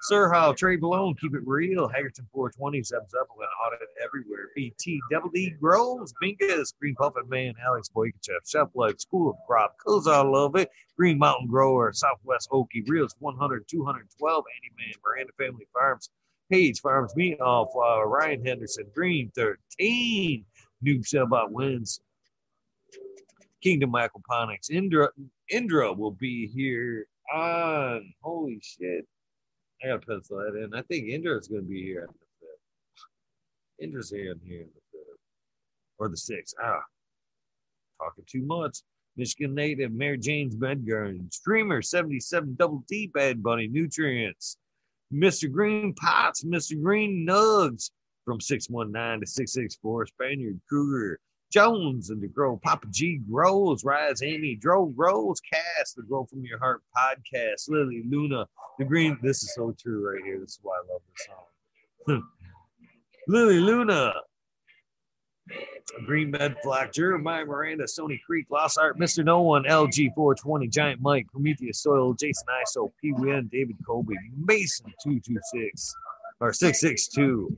Sir How, Trey Balone, keep it real. Hagerton 420, Zebs up with audit everywhere. BT, Double D, Groves, Bingus, Green Puffin Man, Alex Boykachev, Chef Like, School of Crop, I Love Green Mountain Grower, Southwest Okie, Reels 100, 212, Andy Man, Miranda Family Farms, Page Farms, Meat All Flower, Ryan Henderson, Green 13, Noob Sellbot wins. Kingdom Aquaponics. Indra Indra will be here on holy shit. I gotta pencil that in. I think Indra's gonna be here on the fifth. Indra's here here on the fifth. Or the sixth. Ah. Talking too much. Michigan native Mary Jane's Bedgarden. Streamer 77 Double D Bad Bunny Nutrients. Mr. Green Pots, Mr. Green Nugs from 619 to 664 Spaniard Cougar. Jones and the Grow, Papa G Grows, Rise Amy, Dro Grows, Cast, the Grow from Your Heart podcast, Lily Luna, the Green. This is so true right here. This is why I love this song. Lily Luna, Green Med Flock, Jeremiah Miranda, Sony Creek, Lost Art, Mr. No One, LG 420, Giant Mike, Prometheus Soil, Jason Iso, P. Win, David Kobe, Mason 226 or 662.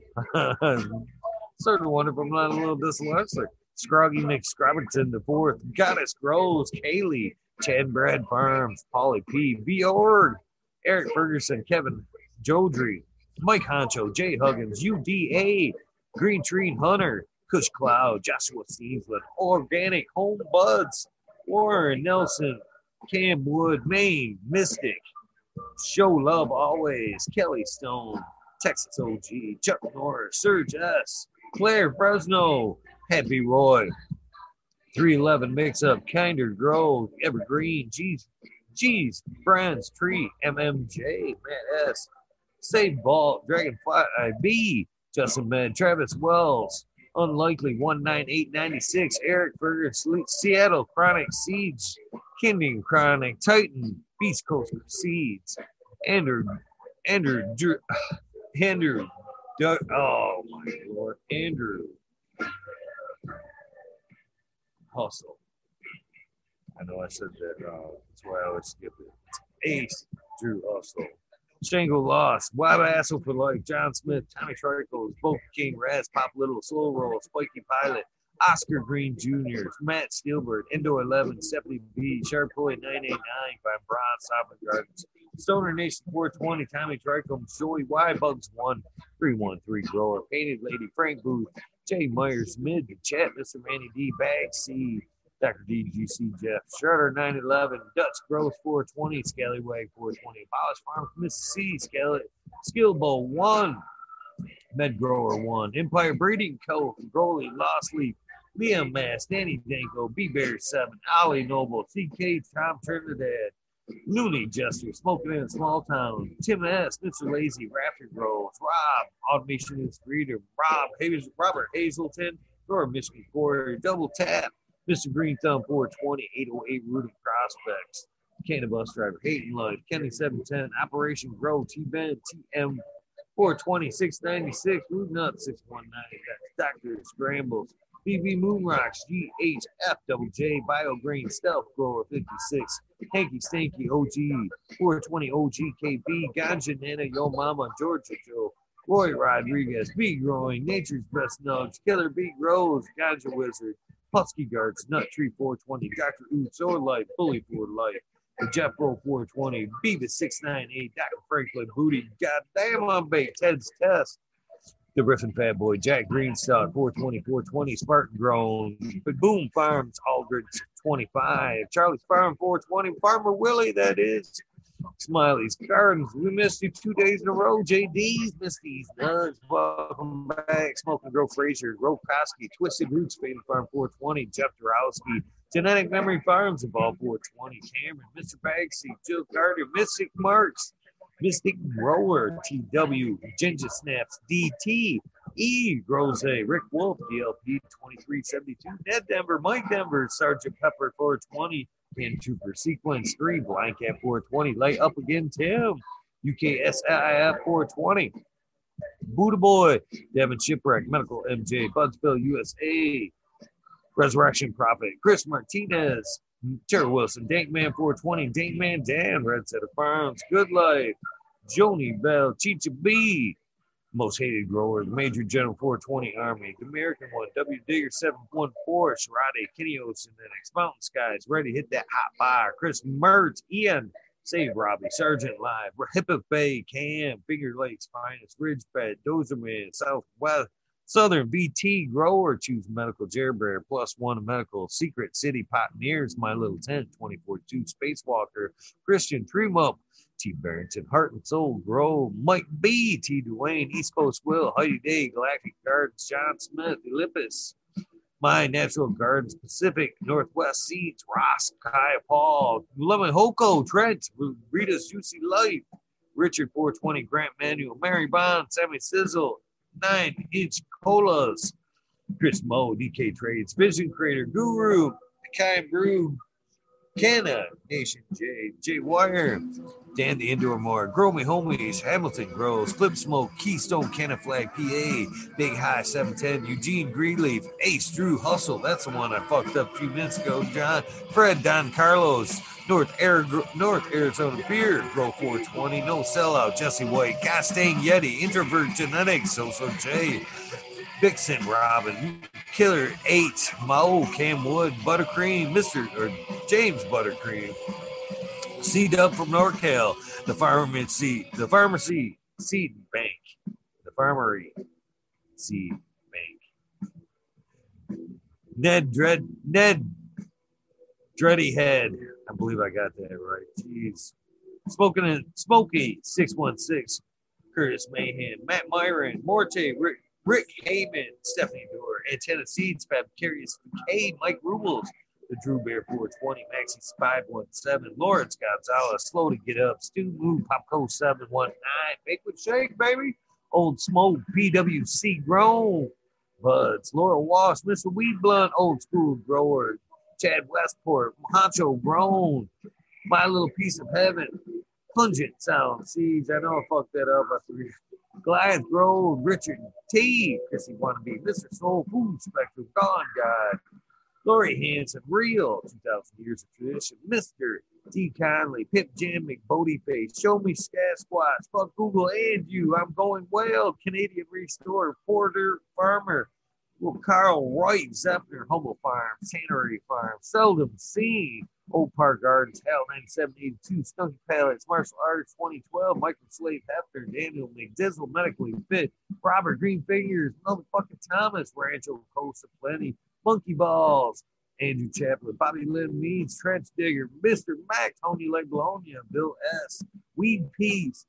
Starting to wonder if I'm not a little dyslexic. Scroggy McScrobbington the fourth, Goddess Grows, Kaylee, Chad Brad Farms, Polly P, Bjorg, Eric Ferguson, Kevin Jodry, Mike Honcho, Jay Huggins, UDA, Green Tree Hunter, Kush Cloud, Joshua Steensland, Organic Home Buds, Warren Nelson, Cam Wood, Maine, Mystic, Show Love Always, Kelly Stone, Texas OG, Chuck Norris, Serge S, Claire Fresno, Happy Roy, 311 Mix Up, Kinder Grove, Evergreen, G's, G's, Friends, Tree, MMJ, Matt S, Save Ball, Dragonfly IB, Justin Med, Travis Wells, Unlikely 19896, Eric Berger, Seattle Chronic Seeds, Kending Chronic, Titan, Beast Coast Seeds, Andrew, Andrew, Drew, Andrew, Doug, oh my lord, Andrew Hustle. I know I said that wrong. That's why I always skip it. Ace Drew Hustle. Shango Lost, Wab Asshole for Life, John Smith, Tommy Tricos, Both King, Raz, Pop Little, Slow Roll, Spiky Pilot, Oscar Green Jr., Matt Steelbird, Indo 11, Stephanie B, Sharp Boy 989, by Braun, Sovereign Gardens, Stoner Nation 420, Tommy Tricom, Joey Y, Bugs 1, 313 Grower, Painted Lady, Frank Booth, Jay Myers, Mid, Chat, Mr. Manny D, Bag C, Dr. DGC Jeff, Shredder 911, Dutch Growth 420, Scallywag 420, Polish Farm, Mississippi, Scally, Skill Bowl 1, Med Grower 1, Empire Breeding Co., Broly, Lost Leaf, Liam Mass, Danny Danko, B Bear 7, Ali Noble, TK, Tom Trinidad, Looney Jester, Smoking in a Small Town, Tim S, Mr. Lazy, Raptor Groves, Rob, Automation is Reader, Rob, Hayes, Robert Hazelton, Nora Michigan Quarry, Double Tap, Mr. Green Thumb 420, 808 Rooting Prospects, Canada Bus Driver, Hayden Life, Kenny 710, Operation Grow, T Ben, TM 420, 696, Root Nut 619, Dr. Scrambles, BB Moonrocks, GHF Double J, Bio Green, Stealth Grower 56, Hanky Stanky OG, 420 OGKB, Ganja Nana, Yo Mama, Georgia Joe, Roy Rodriguez, B Growing, Nature's Best Nugs, Killer B Grows, Ganja Wizard, Husky Guards, Nut Tree 420, Dr. Oots, Or Life, Bully for Life, the Jeff Bro 420, Beavis 698, Dr. Franklin Booty, Goddamn on bait, Ted's Test, the Riffin Fat Boy, Jack Greenstock, 420, 420, Spartan Grown, Boom Farms, Aldridge, 25, Charlie's Farm, 420, Farmer Willie, that is, Smiley's Gardens. We missed you two days in a row. JD's missed nuts. Welcome back. Smoking Grow Frazier, Grow Koski, Twisted Roots, Faded Farm 420, Jeff Dorowski, Genetic Memory Farms, Evolve 420, Cameron, Mr. Bagsy, Jill Carter, Mystic Marks, Mystic Grower, TW, Ginger Snaps, DT, E, Rose, Rick Wolf, DLP 2372, Ned Denver, Mike Denver, Sergeant Pepper 420, and Trooper Sequence 3, Blank at 420, Light Up Again, Tim, UKSIF 420, Buddha Boy, Devin Shipwreck, Medical MJ, Budsville USA, Resurrection Prophet, Chris Martinez, Terry Wilson, Dankman 420, Dankman Dan, Red Setter Farms, Good Life, Joni Bell, Chicha B, Most Hated Grower, Major General 420 Army, the American one, W Digger 714, Sharade, Kenny then X Mountain Skies, ready hit that hot fire. Chris Mertz, Ian, Save Robbie, Sergeant Live, Hippo Bay, Cam, Finger Lakes, Finest, Ridgebed, Dozerman, Southwest, Southern BT Grower, Choose Medical, Jerbear, Plus One Medical, Secret City Pioneers, My Little Tent, 242 Spacewalker, Christian Tremup, T. Barrington, Heart and Soul, Grow, Mike B, T. Dwayne, East Coast Will, Heidi Day, Galactic Gardens, John Smith, Olympus, My Natural Gardens, Pacific, Northwest Seeds, Ross, Kaya Paul, Lemon Hoko, Trent, Rita's Juicy Life, Richard 420, Grant Manuel, Mary Bond, Sammy Sizzle, Nine Inch Colas, Chris Mo, DK Trades, Vision Creator, Guru, Kai Brew, Canna, Nation J, J Wire, Dan the Indoor More, Grow Me Homies, Hamilton Grows, Flip Smoke, Keystone Canna Flag PA, Big High 710, Eugene Greenleaf, Ace Drew Hustle, that's the one I fucked up a few minutes ago, John, Fred Don Carlos, North, Air, North Arizona Beer, Grow 420, No Sellout, Jesse White, Castang Yeti, Introvert Genetics, So So J, Vixen Robin, Killer 8, Mao, Cam Wood, Buttercream, Mr. or James Buttercream, C Dub from NorCal, the pharmacy, the pharmacy seed bank, the farmery seed bank. Ned Dread Ned Dreddy Head. I believe I got that right. Jeez. Spoken in Smoky 616, Curtis Mahan, Matt Myron, Morte, Rick, Rick Heyman, Stephanie Doer, Antenna Seeds, Fabcarious K, Mike Rubles, Drew Bear 420, Maxi 517, Lawrence Gonzalez, Slow to Get Up, Stu Move, Popco 719, Bakewood Shake, baby, Old Smoke, PWC Grown, Buds, Laura Walsh, Mr. Weed Blunt, Old School Grower, Chad Westport, Honcho Grown, My Little Piece of Heaven, Pungent Sound Seeds. I know I fucked that up. I forget. Goliath Grove, Richard T, Chrissy Wannabe, Mr. Soul Food Spectrum, Gone God, Lori Hanson, Real, 2,000 Years of Tradition, Mr. D. Conley, Pip Jam, McBodie Face, Show Me Sasquatch, Fuck Google and You, I'm Going Well, Canadian Restore, Porter Farmer, well, Carl Wright, Zephyr, Humble Farm, Tannery Farm, Seldom Seen, Old Park Gardens, Hell 9782, Stunky Pallets, Martial Arts 2012, Michael Slave Hefner, Daniel McDizzle, Medically Fit, Robert Green Figures, Motherfucking Thomas, Rancho Costa Plenty, Monkey Balls, Andrew Chaplin, Bobby Lynn Means, Trench Digger, Mr. Mac, Tony Leglonia, Bill S., Weed Peas,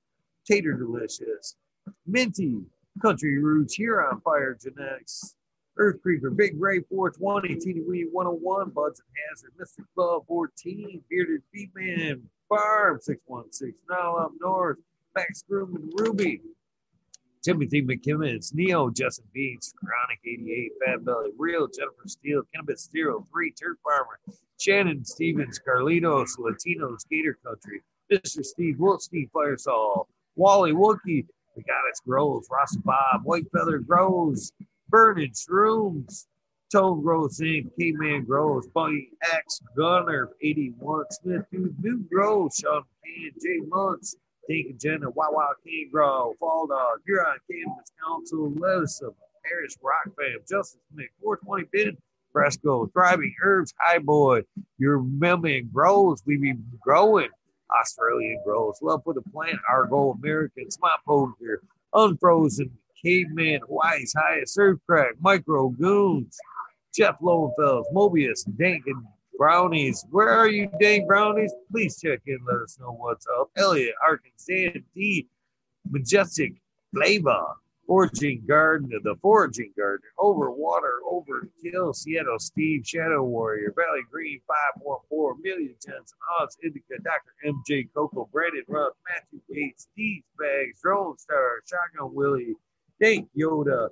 Tater Delicious, Minty, Country Roots, Huron Fire Genetics, Earth Creeper, Big Ray 420, Teeny Wee 101, Buds and Hazard, Mr. Club 14, Bearded Feet Man, Farm 616, now up north, Max Groom and Ruby, Timothy McKimmons, Neo, Justin Beans, Chronic 88, Fat Belly, Real, Jennifer Steele, Cannabis Zero, 3, Turf Farmer, Shannon Stevens, Carlitos, Latino Skater Country, Mr. Steve Wolf, Steve Firesall, Wally Wookie, The Goddess Grows, Ross Bob, White Feather Grows, Burning Shrooms, Tone Grows Inc., K-Man Grows, Bunny X, Gunner, 81, Smith, Dude, New Grows, Sean Pan, Jay Muntz, And Jenna, Wawa King Grow, Fall Dog, Huron Cannabis Council, Lewis Harris Rock Fam, Justice Smith, 420 Ben, Fresco, Thriving Herbs, High Boy, your Melman Grows, we be growing. Australian grows, love for the plant, our Argo American, Smart Poker, Unfrozen, Caveman, Hawaii's Highest Surf Crack, Micro Goons, Jeff Lowenfels, Mobius, Dank and Brownies. Where are you, dang brownies? Please check in. Let us know what's up. Elliot, Arkansas, D, Majestic, Flavor, Foraging Garden, the Foraging Garden, Over Water, Overkill, Seattle, Steve, Shadow Warrior, Valley Green, 514, Million Johnson, Oz, Indica, Dr. MJ, Coco, Brandon Ruff, Matthew Gates, Steve Bags, Drone Star, Shotgun Willie, Dink Yoda,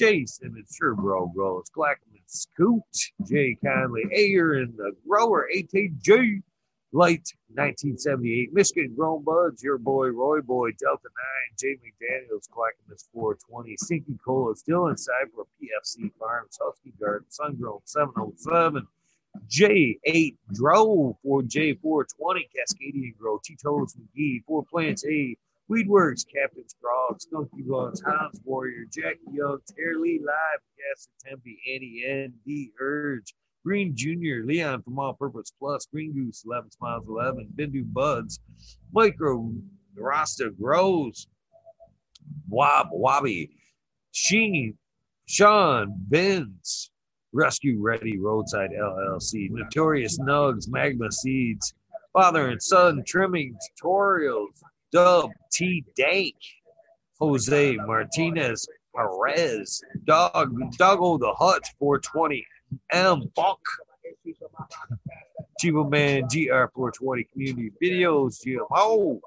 Jason, and sure bro grows, Glackman, Scoot, Jay Conley, Ayer, and the grower, ATJ, Light, 1978, Michigan Grown Buds, your boy, Roy Boy, Delta 9, Jay McDaniels, Clackamas 420, Sinky Cola, still inside for PFC Farms, Husky Garden, Sun Grown 707, J8 Drove for J420, Cascadian Grow, Tito's McGee, Four Plants A, Weedworks, Captain Scroggs, Skunky Buns, Hans Warrior, Jackie Young, Terry Lee Live, Gas Tempe, Annie N, D Urge, Green Jr., Leon from All Purpose Plus, Green Goose, 11 Smiles 11, Bindu Buds, Micro Rasta Grows, Wob Wobby, Sheen, Sean, Benz, Rescue Ready Roadside LLC, Notorious Nugs, Magma Seeds, Father and Son Trimming Tutorials, Dub T Dank, Jose Martinez Perez, Dog Doggo the Hut 420, M Buck, Chivo Man GR420 Community Videos, Jim Ho,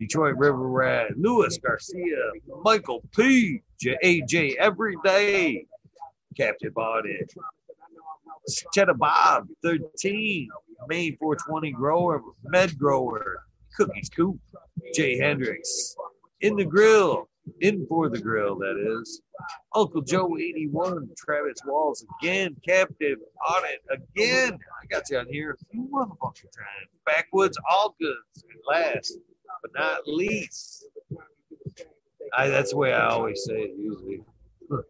Detroit River Rat, Louis Garcia, Michael P, J- AJ Everyday, Captain Bonnet, Cheddar Bob 13, Maine 420 Grower, Med Grower, Cookies Coop, Jay Hendricks, In the Grill, In for the Grill, that is. Uncle Joe 81, Travis Walls again, Captive on it again. I got you on here a few motherfucking times. Backwoods, all goods, and last but not least. I, that's the way I always say it usually.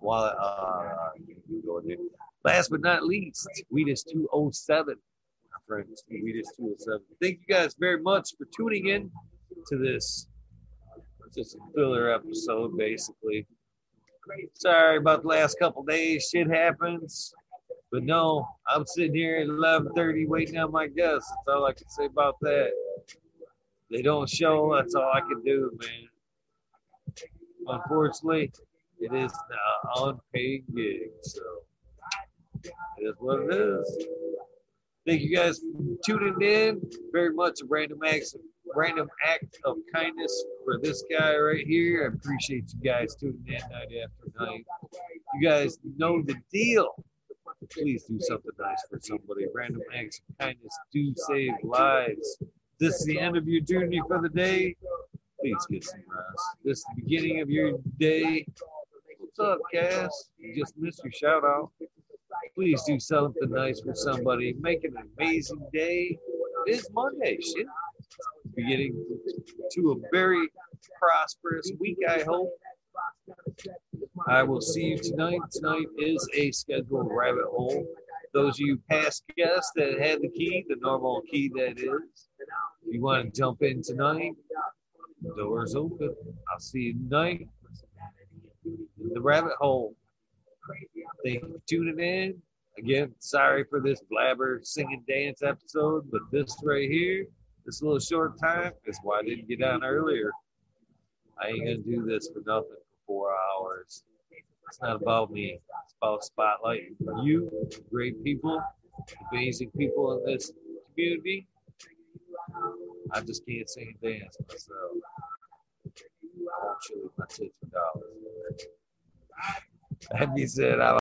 While, uh. Last but not least, Weedus 207. My friends, Weedus 207. Uh, thank you guys very much for tuning in to this. Just a filler episode, basically. Sorry about the last couple days. Shit happens. But no, I'm sitting here at 11:30 waiting on my guests. That's all I can say about that. They don't show. That's all I can do, man. Unfortunately, it is an unpaid gig, so it is what it is. Thank you guys for tuning in. Very much a random act, random act of kindness for this guy right here. I appreciate you guys tuning in night after night. You guys know the deal. Please do something nice for somebody. Random acts of kindness do save lives. This is the end of your journey for the day. Please get some rest. This is the beginning of your day. What's up, Cass? You just missed your shout out. Please do something nice for somebody. Make an amazing day. It is Monday, shit. Beginning to a very prosperous week, I hope. I will see you tonight. Tonight is a scheduled rabbit hole. Those of you past guests that had the key, the normal key that is, if you want to jump in tonight, doors open. I'll see you tonight. The rabbit hole. Thank you for tuning in. Again, sorry for this blabber singing dance episode, but this right here, this little short time, is why I didn't get on earlier. I ain't gonna do this for nothing for four hours. It's not about me. It's about spotlighting you, great people, amazing people in this community. I just can't sing and dance myself. I won't chili my tits for dollars. That being said,